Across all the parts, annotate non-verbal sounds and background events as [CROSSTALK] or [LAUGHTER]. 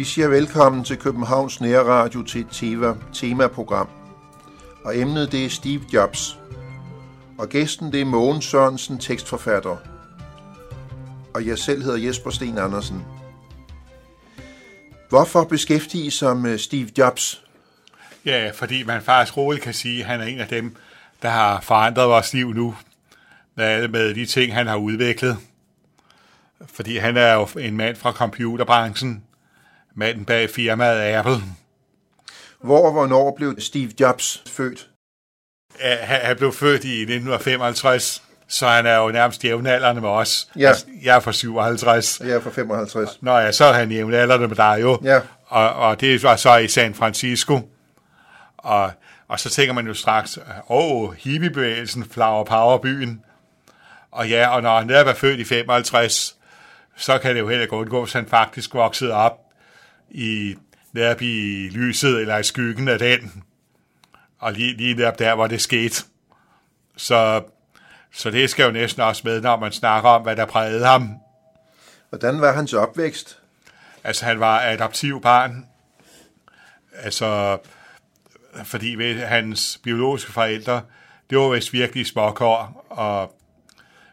Vi siger velkommen til Københavns Nærradio til et tema, temaprogram. Og emnet det er Steve Jobs. Og gæsten det er Mogens Sørensen, tekstforfatter. Og jeg selv hedder Jesper Sten Andersen. Hvorfor beskæftige sig med Steve Jobs? Ja, fordi man faktisk roligt kan sige, at han er en af dem, der har forandret vores liv nu med de ting, han har udviklet. Fordi han er jo en mand fra computerbranchen, manden bag firmaet Apple. Hvor og hvornår blev Steve Jobs født? Han blev født i 1955, så han er jo nærmest jævnaldrende med os. Ja. Altså, Jeg er fra 57. Jeg er fra 55. Nå ja, så er han jævnaldrende med dig jo. Ja. Og, og det var så i San Francisco. Og, og så tænker man jo straks, åh, hippiebevægelsen, Flower Power byen. Og ja, og når han netop er født i 55, så kan det jo heller ikke undgå, at han faktisk voksede op i, netop i lyset eller i skyggen af den. Og lige, lige netop der, hvor det skete. Så, så det skal jo næsten også med, når man snakker om, hvad der prægede ham. Hvordan var hans opvækst? Altså, han var adoptiv barn. Altså, fordi ved, hans biologiske forældre, det var vist virkelig småkår, og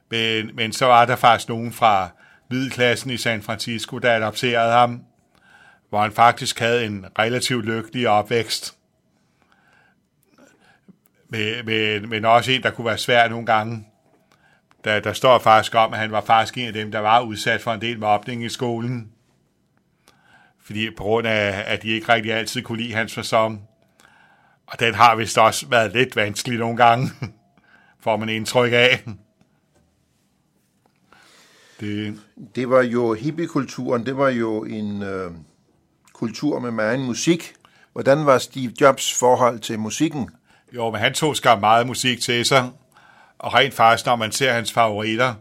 men, men så var der faktisk nogen fra middelklassen i San Francisco, der adopterede ham, hvor han faktisk havde en relativt lykkelig opvækst. Men, men, men også en, der kunne være svær nogle gange. Der, der står faktisk om, at han var faktisk en af dem, der var udsat for en del mobning i skolen. Fordi på grund af, at de ikke rigtig altid kunne lide hans fasong. Og den har vist også været lidt vanskelig nogle gange, [LAUGHS] får man indtryk af. Det, Det var jo hippiekulturen, det var jo en øh, kultur med meget musik. Hvordan var Steve Jobs forhold til musikken? jo, men han tog skam meget musik til sig. Og rent faktisk, når man ser hans favoritter,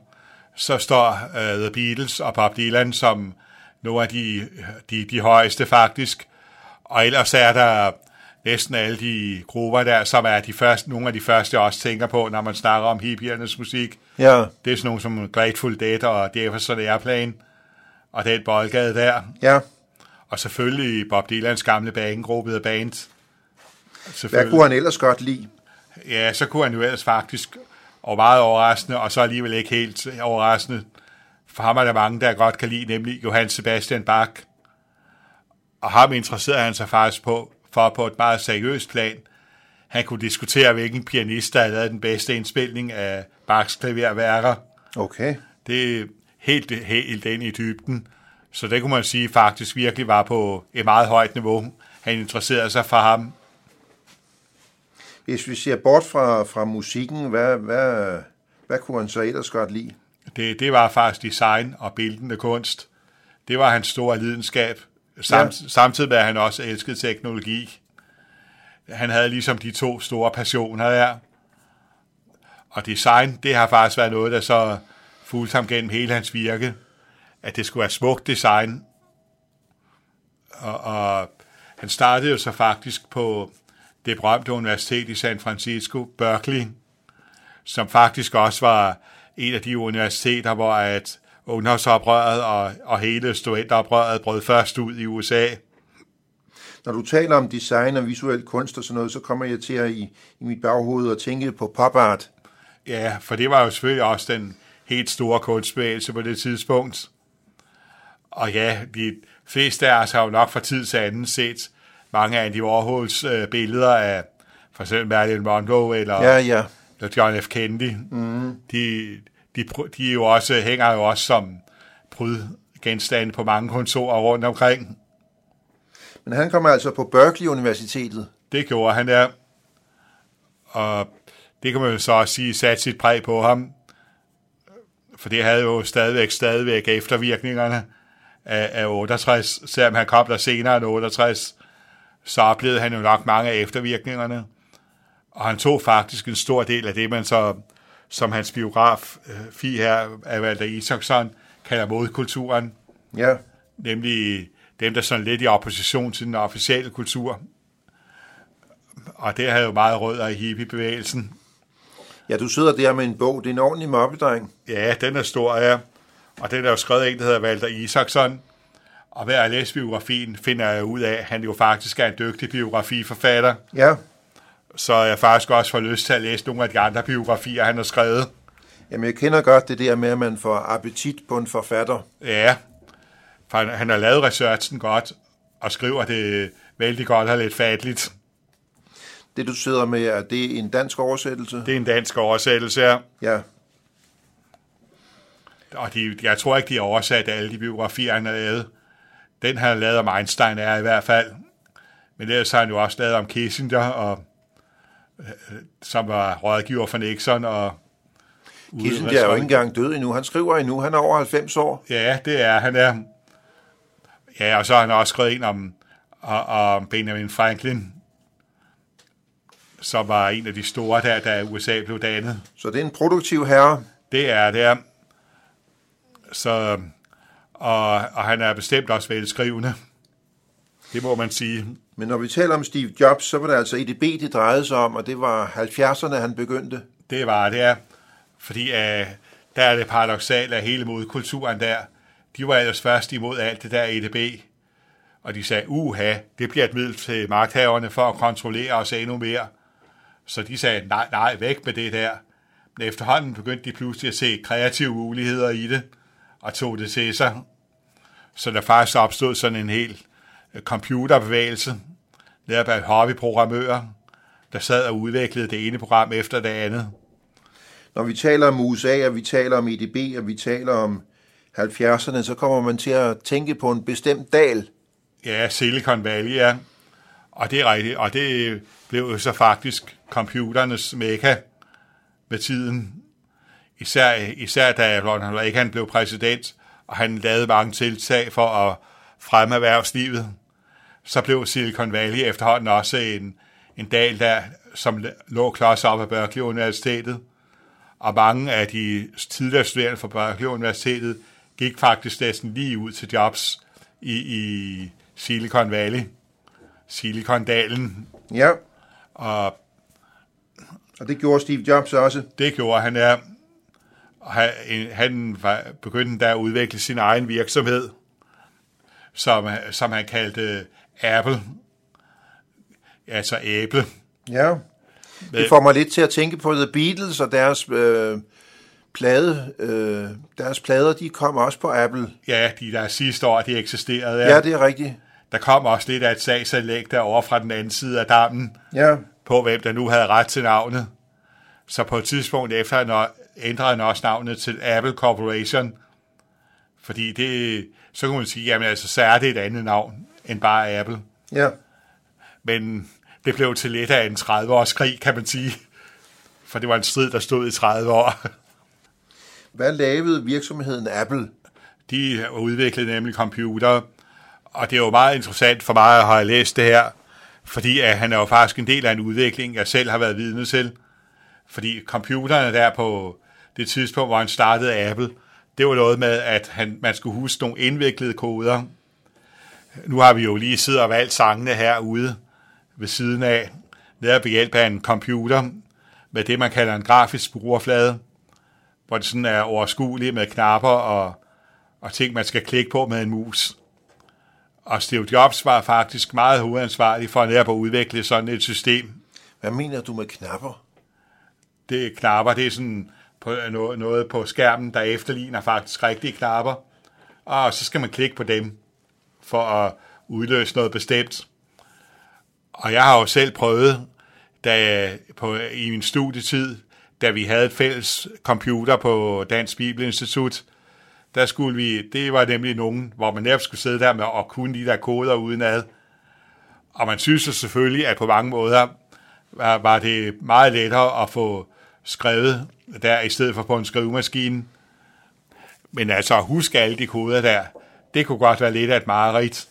så står uh, The Beatles og Bob Dylan som nogle af de, de, de højeste faktisk. Og ellers er der næsten alle de grupper der, som er de første, nogle af de første, jeg også tænker på, når man snakker om hippiernes musik. Ja, Det er sådan nogle som Grateful Dead og Jefferson Airplane og den boldgade der. ja. Og selvfølgelig Bob Dylans gamle bandgruppe The Band. Hvad kunne han ellers godt lide? Ja, så kunne han jo ellers faktisk, og meget overraskende, og så alligevel ikke helt overraskende, for ham er der mange, der godt kan lide, nemlig Johann Sebastian Bach. Og ham interesserede han sig faktisk på, for på et meget seriøst plan. Han kunne diskutere, hvilken pianist, der havde lavet den bedste indspilning af Bachs klaverværker. Okay. Det er helt, helt ind i dybden. Så det kunne man sige faktisk virkelig var på et meget højt niveau. Han interesserede sig for ham. Hvis vi ser bort fra, fra musikken, hvad, hvad, hvad kunne han så ellers godt lide? Det, det var faktisk design og bildende kunst. Det var hans store lidenskab. Samt, ja. Samtidig med, at han også elskede teknologi. Han havde ligesom de to store passioner der. Og design, det har faktisk været noget, der så fulgte ham gennem hele hans virke. At det skulle være smukt design. Og, og han startede jo så faktisk på det berømte universitet i San Francisco, Berkeley, som faktisk også var en af de universiteter, hvor at ungdomsoprøret og, og hele studenteroprøret brød først ud i USA. Når du taler om design og visuel kunst og sådan noget, så kommer jeg til at i, i mit baghoved og tænke på pop art. Ja, for det var jo selvfølgelig også den helt store kunstbevægelse på det tidspunkt. Og ja, de fleste af os har jo nok fra tid til anden set mange af de Warhols øh, billeder af for eksempel Marilyn Monroe eller, Ja, ja. eller John F. Kennedy. Mm. De, de, de er jo også, hænger jo også som prydgenstande på mange kontorer rundt omkring. Men han kommer altså på Berkeley Universitetet. Det gjorde han der. Og det kan man jo så også sige, sat sit præg på ham. For det havde jo stadigvæk, stadigvæk eftervirkningerne af, af 68. Selvom han kom der senere end 68, så oplevede han jo nok mange af eftervirkningerne. Og han tog faktisk en stor del af det, man så, som hans biograf, øh, Fi her af Walter Isaacson, kalder modkulturen. Ja, nemlig dem, der sådan lidt i opposition til den officielle kultur. og det havde jo meget rødder i hippiebevægelsen. Ja, du sidder der med en bog. Det er en ordentlig mobbedreng. Ja, den er stor, ja. Og den er jo skrevet af en, der hedder Walter Isaksson. Og hver at læse biografien, finder jeg ud af, at han jo faktisk er en dygtig biografiforfatter. Ja. Så jeg faktisk også får lyst til at læse nogle af de andre biografier, han har skrevet. Jamen, jeg kender godt det der med, at man får appetit på en forfatter. Ja, for han, han har lavet researchen godt, og skriver det vældig godt og lidt fatligt. Det, du sidder med, er det en dansk oversættelse? Det er en dansk oversættelse, ja. Ja. Og de, jeg tror ikke, de har oversat alle de biografier, han har lavet. Den, han har lavet om Einstein, er i hvert fald. Men ellers har han jo også lavet om Kissinger, og, som var rådgiver for Nixon. Og Kissinger er jo ikke engang død endnu. Han skriver endnu. Han er over 90 år. Ja, det er han er. Ja, og så har han også skrevet en om, om Benjamin Franklin, som var en af de store der, da USA blev dannet. Så det er en produktiv herre. Det er det. Er. Så, og, og han er bestemt også velskrivende. Det må man sige. Men når vi taler om Steve Jobs, så var det altså EDB, det drejede sig om, og det var 70'erne, han begyndte. Det var det, ja. Fordi øh, der er det paradoxalt, at hele modkulturen der, de var ellers først imod alt det der EDB. Og de sagde, uha, det bliver et middel til magthaverne for at kontrollere os endnu mere. Så de sagde, nej, nej, væk med det der. Men efterhånden begyndte de pludselig at se kreative muligheder i det, og tog det til sig. Så der faktisk opstod sådan en helt computerbevægelse, lavet af hobbyprogrammører, der sad og udviklede det ene program efter det andet. Når vi taler om USA, og vi taler om EDB, og vi taler om 70'erne, så kommer man til at tænke på en bestemt dal. Ja, Silicon Valley, ja. Og det er rigtigt, og det blev jo så faktisk computernes mekka med tiden. Især, især da Ronald Reagan blev præsident, og han lavede mange tiltag for at fremme erhvervslivet, så blev Silicon Valley efterhånden også en, en dal der, som lå klods op af Berkeley Universitetet. Og mange af de tidligere studerende fra Berkeley Universitetet gik faktisk næsten lige ud til jobs i, i Silicon Valley. Silicon-dalen. Ja. Og, og det gjorde Steve Jobs også. Det gjorde han, ja. Og han, han var, begyndte der at udvikle sin egen virksomhed, som, som han kaldte Apple. Altså Apple. Ja. Det får mig lidt til at tænke på The Beatles og deres øh, plade, øh, deres plader, de kom også på Apple. Ja, de der sidste år, de eksisterede. Ja, ja det er rigtigt. Der kom også lidt af et sagsanlæg derovre fra den anden side af dammen, ja. på hvem der nu havde ret til navnet. Så på et tidspunkt efter ændrede han også navnet til Apple Corporation, fordi det, så kunne man sige, jamen altså, så er det et andet navn end bare Apple. Ja. Men det blev til lidt af en 30-års krig, kan man sige. For det var en strid, der stod i 30 år. [LAUGHS] Hvad lavede virksomheden Apple? De udviklede nemlig computer, og det er jo meget interessant for mig at have læst det her, fordi at han er jo faktisk en del af en udvikling, jeg selv har været vidne til. Fordi computerne der på det tidspunkt, hvor han startede Apple, det var noget med, at han, man skulle huske nogle indviklede koder. Nu har vi jo lige siddet og valgt sangene herude ved siden af, lavet ved hjælp af en computer med det, man kalder en grafisk brugerflade, hvor det sådan er overskueligt med knapper og, og ting, man skal klikke på med en mus. Og Steve Jobs var faktisk meget hovedansvarlig for på at udvikle sådan et system. Hvad mener du med knapper? Det er knapper, det er sådan på øh, noget, noget på skærmen, der efterligner faktisk rigtige knapper. Og så skal man klikke på dem for at udløse noget bestemt. Og jeg har jo selv prøvet, da på, i min studietid, da vi havde et fælles computer på Dansk Bibelinstitut, der skulle vi, det var nemlig nogen, hvor man netop skulle sidde der med og kunne de der koder udenad. Og man synes jo selvfølgelig, at på mange måder var, var det meget lettere at få skrevet der, i stedet for på en skrivemaskine. Men altså husk huske alle de koder der, det kunne godt være lidt af et mareridt.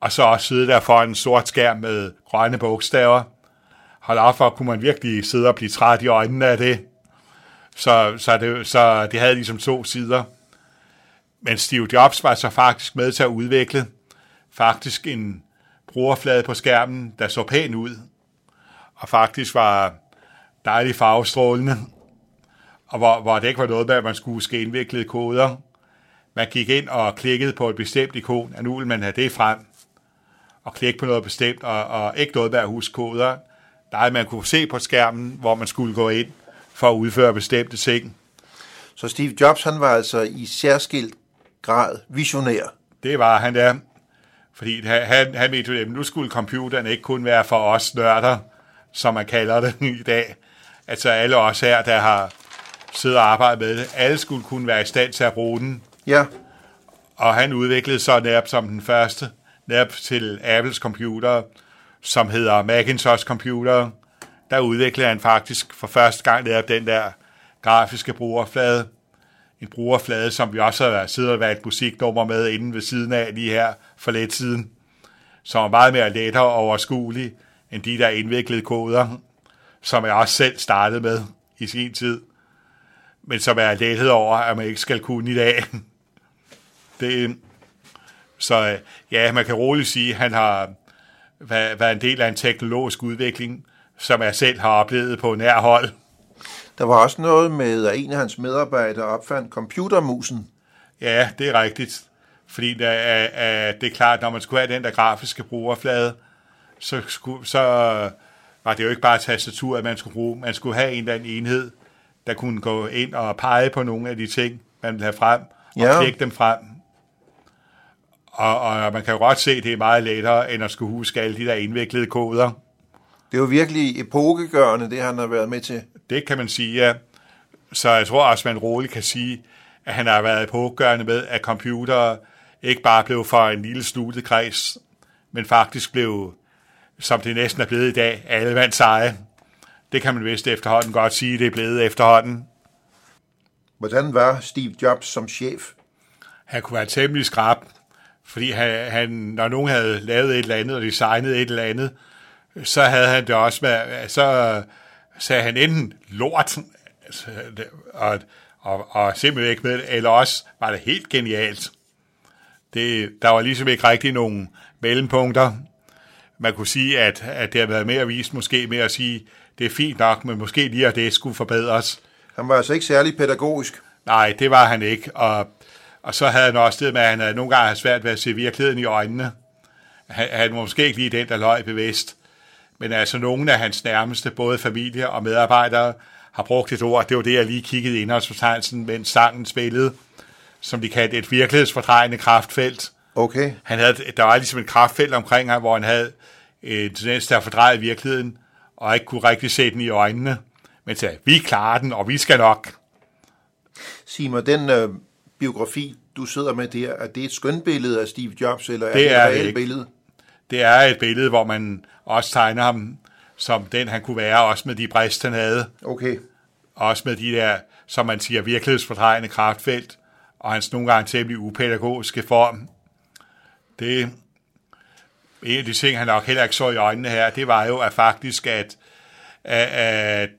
Og så også sidde der for en sort skærm med grønne bogstaver. Hold op for, kunne man virkelig sidde og blive træt i øjnene af det. Så, så, det, så det havde ligesom to sider. Men Steve Jobs var så faktisk med til at udvikle faktisk en brugerflade på skærmen, der så pæn ud. og faktisk var dejligt farvestrålende, og hvor, hvor det ikke var noget med, at man skulle huske indviklede koder. Man gik ind og klikkede på et bestemt ikon, og nu ville man have det frem, og klikke på noget bestemt, og, og ikke noget med at huske koder. Nej, man kunne se på skærmen, hvor man skulle gå ind for at udføre bestemte ting. Så Steve Jobs, han var altså i særskilt grad visionær. Det var han der. Fordi han, han mente, at nu skulle computeren ikke kun være for os nørder, som man kalder det i dag. Altså alle os her, der har siddet og arbejdet med det, alle skulle kunne være i stand til at bruge den. Ja. Og han udviklede så netop som den første, netop til Apples computer, som hedder Macintosh Computer. Der udviklede han faktisk for første gang netop den der grafiske brugerflade. En brugerflade, som vi også har siddet og været et musiknummer med inden ved siden af lige her for lidt siden. Som er meget mere lettere og overskuelig end de der indviklede koder, som jeg også selv startede med i sin tid. Men som er lethed over, at man ikke skal kunne i dag. [LAUGHS] Det, så ja, man kan roligt sige, at han har været en del af en teknologisk udvikling, som jeg selv har oplevet på nær hold. Der var også noget med, at en af hans medarbejdere opfandt computermusen. Ja, det er rigtigt. Fordi der er, er, det er klart, når man skulle have den der grafiske brugerflade, så, skulle, så var det jo ikke bare tastatur, at man skulle bruge. Man skulle have en eller anden enhed, der kunne gå ind og pege på nogle af de ting, man ville have frem, og ja. klikke dem frem. Og, og man kan jo godt se, at det er meget lettere, end at skulle huske alle de der indviklede koder. Det er jo virkelig epokegørende, det han har været med til. Det kan man sige, ja. Så jeg tror også, man roligt kan sige, at han har været epokegørende med, at computer ikke bare blev for en lille slutet kreds, men faktisk blev, som det næsten er blevet i dag, alle vandt eje. Det kan man vist efterhånden godt sige, det er blevet efterhånden. Hvordan var Steve Jobs som chef? Han kunne være temmelig skrab, fordi han, han, når nogen havde lavet et eller andet og designet et eller andet, så havde han det også med, så sagde han enten lort, altså, og, og, og simpelthen ikke med eller også var det helt genialt. Det, der var ligesom ikke rigtig nogen mellempunkter. Man kunne sige, at, at det har været mere vist måske med at sige, det er fint nok, men måske lige at det skulle forbedres. Han var altså ikke særlig pædagogisk. Nej, det var han ikke, og, og så havde han også det med, at han havde nogle gange havde svært ved at se virkeligheden i øjnene. Han, han var måske ikke lige den, der løg bevidst. Men altså nogle af hans nærmeste, både familie og medarbejdere, har brugt et ord. Det var det, jeg lige kiggede ind hos mens sangen spillede, som de kaldte et virkelighedsfordrejende kraftfelt. Okay. Han havde, der var ligesom et kraftfelt omkring ham, hvor han havde en tendens til at fordreje virkeligheden, og ikke kunne rigtig se den i øjnene. Men sagde, vi klarer den, og vi skal nok. Sig mig, den øh, biografi, du sidder med der, er det et skønbillede af Steve Jobs, eller er det, det er et reelt billede? Det er et billede, hvor man også tegner ham som den, han kunne være, også med de brist, han havde. Okay. Også med de der, som man siger, virkelighedsfordrejende kraftfelt, og hans nogle gange temmelig upædagogiske form. Det, en af de ting, han nok heller ikke så i øjnene her, det var jo at faktisk, at, at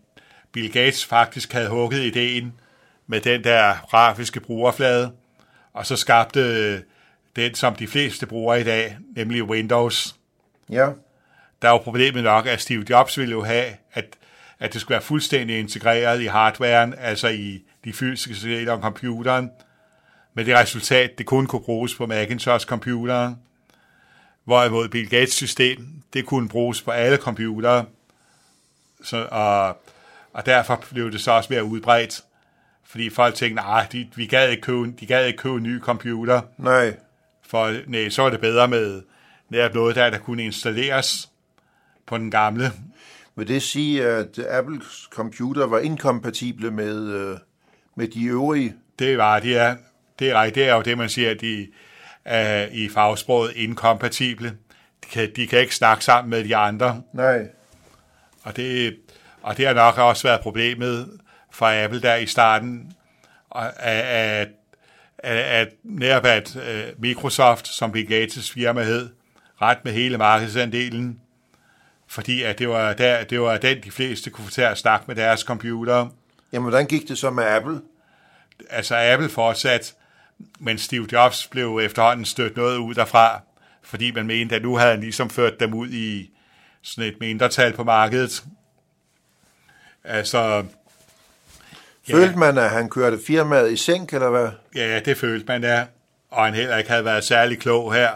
Bill Gates faktisk havde hugget ideen med den der grafiske brugerflade, og så skabte den, som de fleste bruger i dag, nemlig Windows. Ja. Der var problemet nok, at Steve Jobs ville jo have, at, at det skulle være fuldstændig integreret i hardwaren, altså i de fysiske deler af computeren, med det resultat, det kun kunne bruges på Macintosh-computeren, hvorimod Bill Gates system, det kunne bruges på alle computere, så, og, og derfor blev det så også mere udbredt, fordi folk tænkte, nej, de, vi gad ikke købe, de gad ikke købe en ny computer. Nej. For nej, så er det bedre med netop noget der, der kunne installeres på den gamle. Vil det sige, at Apples computer var inkompatible med, øh, med de øvrige? Det var de, ja. Det er, det er jo det, man siger, at de er i fagsproget inkompatible. De kan, de kan ikke snakke sammen med de andre. Nej. Og det, og det har nok også været problemet for Apple der i starten, at, at, at, at netop at øh, Microsoft, som Bill Gates' firma hed, ret med hele markedsandelen, fordi at det var, der, det var den, de fleste kunne få til at snakke med deres computer. Jamen, hvordan gik det så med Apple? Altså, Apple fortsat, men Steve Jobs blev efterhånden stødt noget ud derfra, fordi man mente, at nu havde han ligesom ført dem ud i sådan et mindretal på markedet. Altså, Følte man, at han kørte firmaet i sænk, eller hvad? ja, det følte man der, og han heller ikke havde været særlig klog her.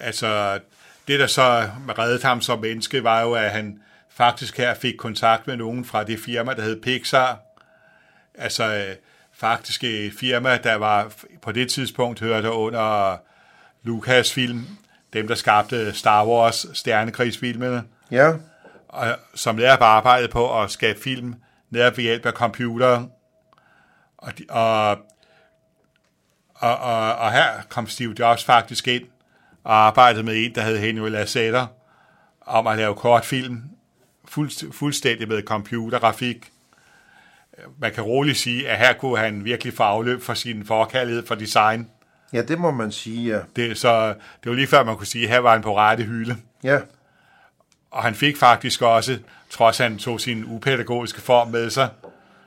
Altså, det der så reddede ham som menneske, var jo, at han faktisk her fik kontakt med nogen fra det firma, der hed Pixar. Altså, faktisk et firma, der var på det tidspunkt hørte under Lucasfilm, dem der skabte Star Wars stjernekrigsfilmene, Ja, og, som netop arbejdede på at skabe film netop ved hjælp af computer. Og, de, og, og, og, og her kom Steve Jobs faktisk ind og arbejdede med en, der hed Henry Lasseter, om at lave kortfilm, fuld, fuldstændig med computergrafik. Man kan roligt sige, at her kunne han virkelig få afløb for sin forkærlighed for design. ja, det må man sige, ja. Det, så det var lige før, man kunne sige, at her var han på rette hylde. Ja, Og han fik faktisk også, trods han tog sin upædagogiske form med sig,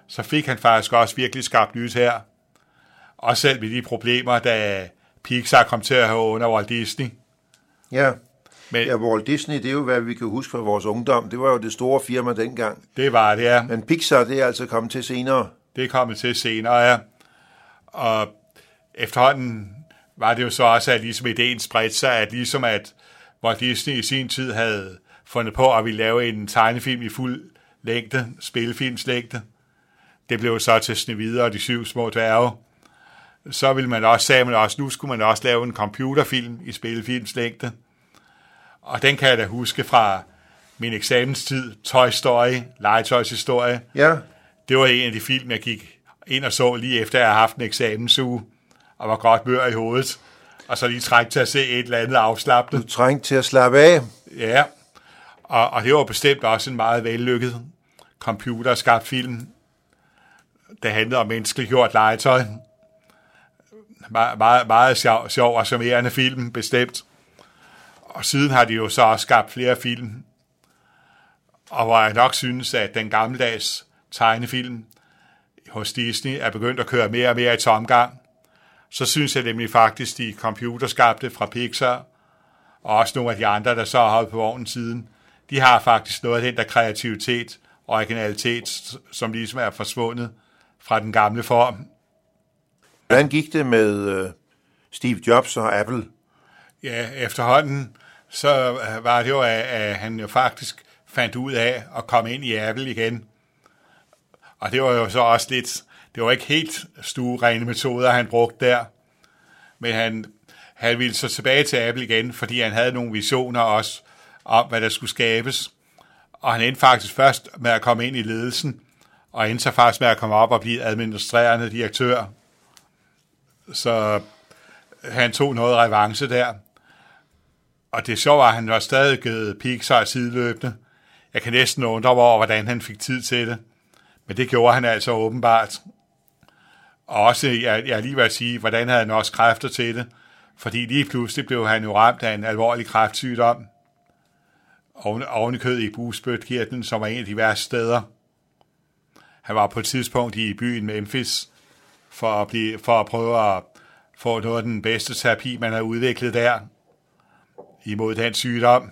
så fik han faktisk også virkelig skabt nyt her. Også selv med de problemer, da Pixar kom til at have under Walt Disney. ja. Men Ja, Walt Disney, det er jo, hvad vi kan huske fra vores ungdom. Det var jo det store firma dengang. det var det, ja. Men Pixar, det er altså kommet til senere. Det er kommet til senere, ja. Og efterhånden var det jo så også, at ligesom ideen spredte sig, at ligesom at Walt Disney i sin tid havde fundet på, at vi lave en tegnefilm i fuld længde, spillefilmslængde. Det blev så til Snevide og de syv små dværge. Så ville man også, sagde man også, nu skulle man også lave en computerfilm i spillefilmslængde. Og den kan jeg da huske fra min eksamenstid, Toy Story, legetøjshistorie Ja, det var en af de film, jeg gik ind og så lige efter, jeg havde haft en eksamensuge, og var godt mør i hovedet, og så lige træk til at se et eller andet afslappet. du trængte til at slappe af. Ja, og, og det var bestemt også en meget vellykket computerskabt film, der handlede om menneskeliggjort legetøj. Meget, meget, meget sjov, sjov og charmerende film, bestemt. Og siden har de jo så også skabt flere film, og hvor jeg nok synes, at den gammeldags tegnefilm hos Disney er begyndt at køre mere og mere i tomgang, så synes jeg nemlig faktisk, de computerskabte fra Pixar, og også nogle af de andre, der så har holdt på vognen siden, de har faktisk noget af den der kreativitet og originalitet, som ligesom er forsvundet fra den gamle form. Hvordan gik det med øh, Steve Jobs og Apple? Ja, efterhånden, så øh, var det jo, at, at han jo faktisk fandt ud af at komme ind i Apple igen. Og det var jo så også lidt, det var ikke helt stuerene metoder, han brugte der. Men han, han ville så tilbage til Apple igen, fordi han havde nogle visioner også om, hvad der skulle skabes. Og han endte faktisk først med at komme ind i ledelsen, og endte så faktisk med at komme op og blive administrerende direktør. Så han tog noget revanche der. Og det sjove var, at han var stadig givet Pixar sideløbende. Jeg kan næsten undre mig over, hvordan han fik tid til det. Men det gjorde han altså åbenbart. Og også, jeg, jeg lige vil sige, hvordan havde han også kræfter til det. Fordi lige pludselig blev han jo ramt af en alvorlig kræftsygdom. Oven, oven i kød i Busbøtkirken, som var en af de værste steder. Han var på et tidspunkt i byen Memphis for at, blive, for at prøve at få noget af den bedste terapi, man har udviklet der imod den sygdom.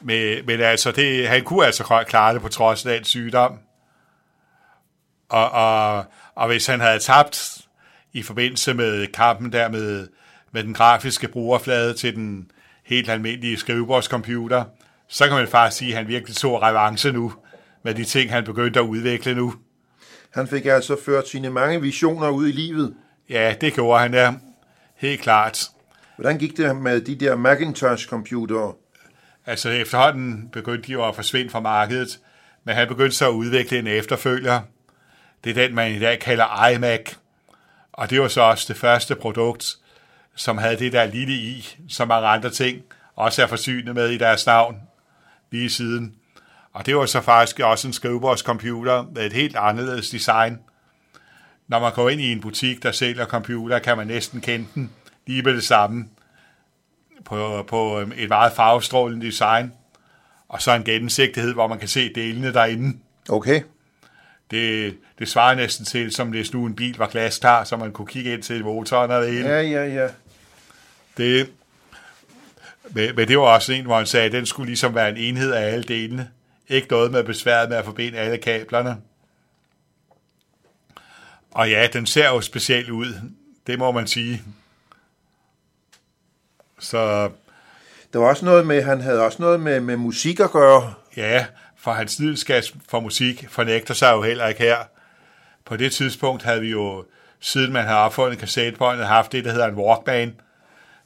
Men, men altså, det, han kunne altså klare det på trods af den sygdom. Og, og, og hvis han havde tabt i forbindelse med kampen der med, med den grafiske brugerflade til den helt almindelige skrivebordscomputer, så kan man faktisk sige, at han virkelig tog revanche nu med de ting, han begyndte at udvikle nu. Han fik altså ført sine mange visioner ud i livet. Ja, det gjorde han ja. Helt klart. Hvordan gik det med de der Macintosh-computere? Altså efterhånden begyndte de jo at forsvinde fra markedet, men han begyndte så at udvikle en efterfølger. Det er den, man i dag kalder iMac. Og det var så også det første produkt, som havde det der lille i, som mange andre ting også er forsynet med i deres navn lige siden. Og det var så faktisk også en skrivebordscomputer med et helt anderledes design. Når man går ind i en butik, der sælger computer, kan man næsten kende den lige med det samme på, på et meget farvestrålende design, og så en gennemsigtighed, hvor man kan se delene derinde. Okay. Det, det svarer næsten til, som hvis nu en bil var glasklar, så man kunne kigge ind til motoren og det hele. Ja, ja, ja. Det, Men, men det var også en, hvor han sagde, at den skulle ligesom være en enhed af alle delene. Ikke noget med besværet med at forbinde alle kablerne. Og ja, den ser jo specielt ud. Det må man sige. Så Der var også noget med, han havde også noget med, med musik at gøre. ja, for hans lidenskab for musik fornægter sig jo heller ikke her. På det tidspunkt havde vi jo, siden man havde opfundet kassettebåndet, haft det, der hedder en Walkman.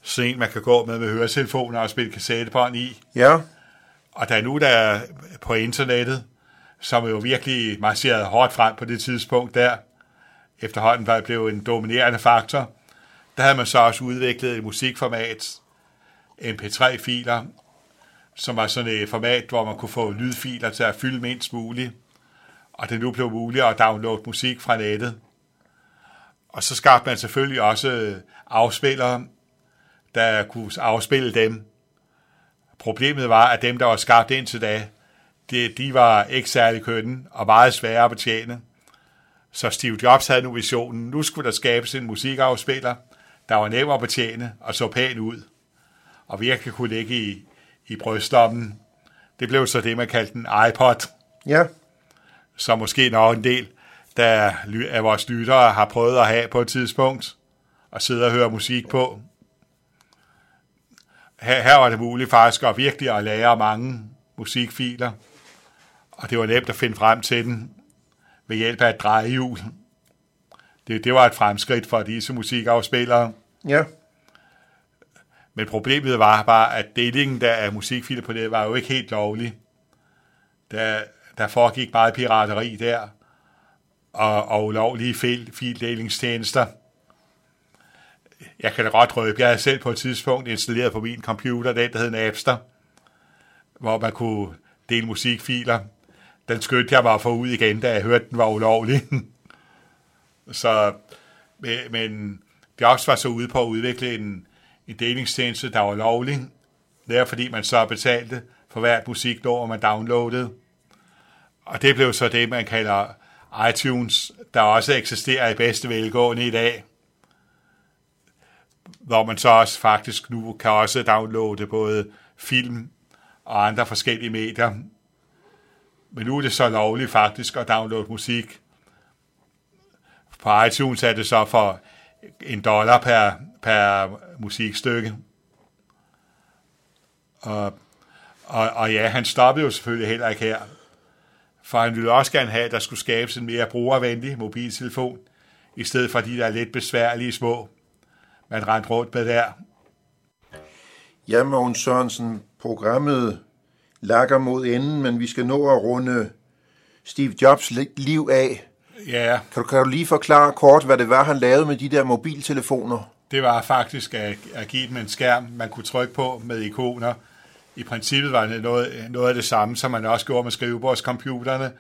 Sådan en, man kan gå med med høretelefoner og spille kassettebånd i. Ja, Og der er nu, der er på internettet, som jo virkelig marcherede hårdt frem på det tidspunkt der, efterhånden var det blev en dominerende faktor, der havde man så også udviklet et musikformat, MP3-filer, som var sådan et format, hvor man kunne få lydfiler til at fylde mindst muligt, og det nu blev muligt at downloade musik fra nettet. Og så skabte man selvfølgelig også afspillere, der kunne afspille dem, Problemet var, at dem, der var skabt indtil da, de, de var ikke særlig kønne og meget svære at betjene. Så Steve Jobs havde nu visionen, nu skulle der skabes en musikafspiller, der var nem at betjene og så pæn ud, og virkelig kunne ligge i, i brystlommen. Det blev så det, man kaldte en iPod, ja. som måske nok en del der af vores lyttere har prøvet at have på et tidspunkt, og sidde og høre musik på her, her var det muligt faktisk at virkelig at lære mange musikfiler, og det var nemt at finde frem til den ved hjælp af et drejehjul. Det, det var et fremskridt for disse musikafspillere. Ja, men problemet var bare, at delingen der af musikfiler på det var jo ikke helt lovlig. Der, der foregik meget pirateri der, og, og ulovlige fil, fildelingstjenester. Jeg kan da godt røbe, jeg havde selv på et tidspunkt installeret på min computer, den der hed Napster, hvor man kunne dele musikfiler. Den skyndte jeg mig at få ud igen, da jeg hørte, den var ulovlig. [LAUGHS] så, men, men Jobs var så ude på at udvikle en, en delingstjeneste, der var lovlig. Det er fordi, man så betalte for hvert musiknummer, man downloadede. Og det blev så det, man kalder iTunes, der også eksisterer i bedste velgående i dag. Hvor man så også faktisk nu kan også downloade både film og andre forskellige medier. Men nu er det så lovligt faktisk at downloade musik. På iTunes er det så for en dollar per, per musikstykke. Og, og, og ja, han stoppede jo selvfølgelig heller ikke her. For han ville også gerne have, at der skulle skabes en mere brugervenlig mobiltelefon, i stedet for de der lidt besværlige små, man rendte rundt med der. ja Mogens Sørensen, programmet lakker mod enden, men vi skal nå at runde Steve Jobs li- liv af. Ja, Kan du, kan du lige forklare kort, hvad det var, han lavede med de der mobiltelefoner? Det var faktisk at, at give dem en skærm, man kunne trykke på med ikoner. I princippet var det noget, noget af det samme, som man også gjorde med skrivebordscomputerne.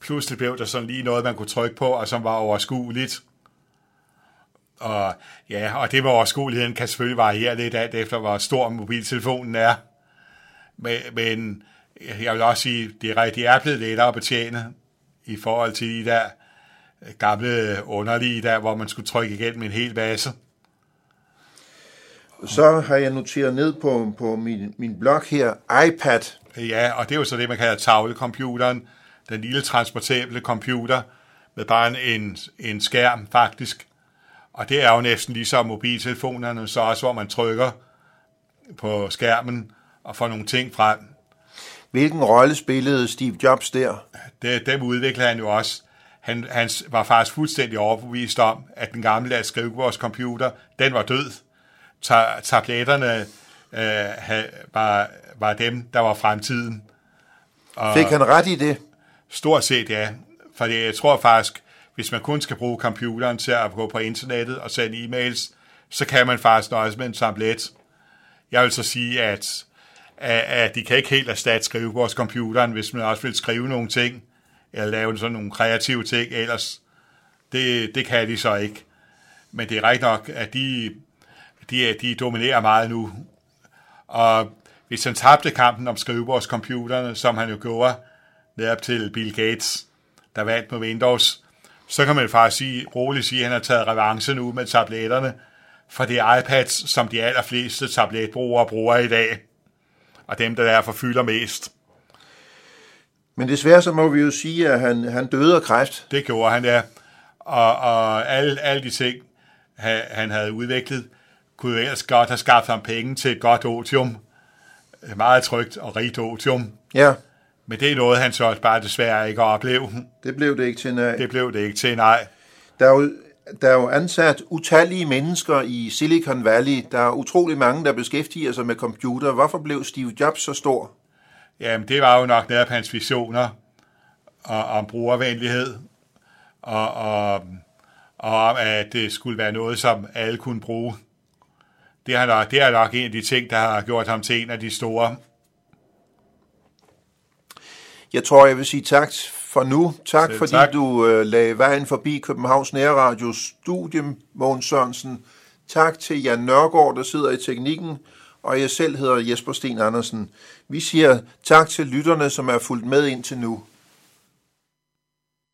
Pludselig blev der sådan lige noget, man kunne trykke på, og som var overskueligt. Og ja, og det med overskueligheden kan selvfølgelig variere lidt alt efter, hvor stor mobiltelefonen er. Men, men jeg vil også sige, det er, det er blevet lettere at betjene i forhold til de der gamle underlige der, hvor man skulle trykke igennem en hel masse. Så har jeg noteret ned på, på min, min blog her, iPad. Ja, og det er jo så det, man kalder tavlecomputeren. Den lille transportable computer med bare en, en, skærm faktisk. Og det er jo næsten ligesom mobiltelefonerne, så også hvor man trykker på skærmen og får nogle ting frem. Hvilken rolle spillede Steve Jobs der? Det, dem udvikler han jo også. Han, han var faktisk fuldstændig overbevist om, at den gamle skrivebordscomputer, den var død. Ta- tabletterne øh, ha- var, var dem, der var fremtiden. Og Fik han ret i det? Stort set ja. For jeg tror faktisk, hvis man kun skal bruge computeren til at gå på internettet og sende e-mails, så kan man faktisk nøjes med en tablet. Jeg vil så sige, at, at, de kan ikke helt erstatte skrivebordscomputeren, hvis man også vil skrive nogle ting, eller lave sådan nogle kreative ting ellers. Det, det kan de så ikke. Men det er rigtigt nok, at de, de, de dominerer meget nu. Og hvis han tabte kampen om skrivebordscomputerne, som han jo gjorde netop til Bill Gates, der vandt med Windows, så kan man faktisk sige, roligt sige, at han har taget revanche nu med tabletterne, for det er iPads, som de allerfleste tabletbrugere bruger i dag, og dem, der derfor fylder mest. Men desværre så må vi jo sige, at han, han døde af kræft. Det gjorde han, ja. Og, og alle, alle de ting, han havde udviklet, kunne jo ellers godt have skabt ham penge til et godt otium. Meget trygt og rigt otium. Ja. Men det er noget, han så bare desværre ikke opleve. Det blev det ikke til, nej. Det blev det ikke til, nej. Der er jo, der er jo ansat utallige mennesker i Silicon Valley. Der er utrolig mange, der beskæftiger sig med computer. Hvorfor blev Steve Jobs så stor? Jamen, det var jo nok netop hans visioner og, om brugervenlighed, og, og, og om, at det skulle være noget, som alle kunne bruge. Det er, nok, det er nok en af de ting, der har gjort ham til en af de store. Jeg tror, jeg vil sige tak for nu. Tak, Selv fordi tak. du øh, lagde vejen forbi Københavns Nærradios studie, Mogens Sørensen. Tak til Jan Nørgaard, der sidder i teknikken, og jeg selv hedder Jesper Sten Andersen. Vi siger tak til lytterne, som er fulgt med indtil nu.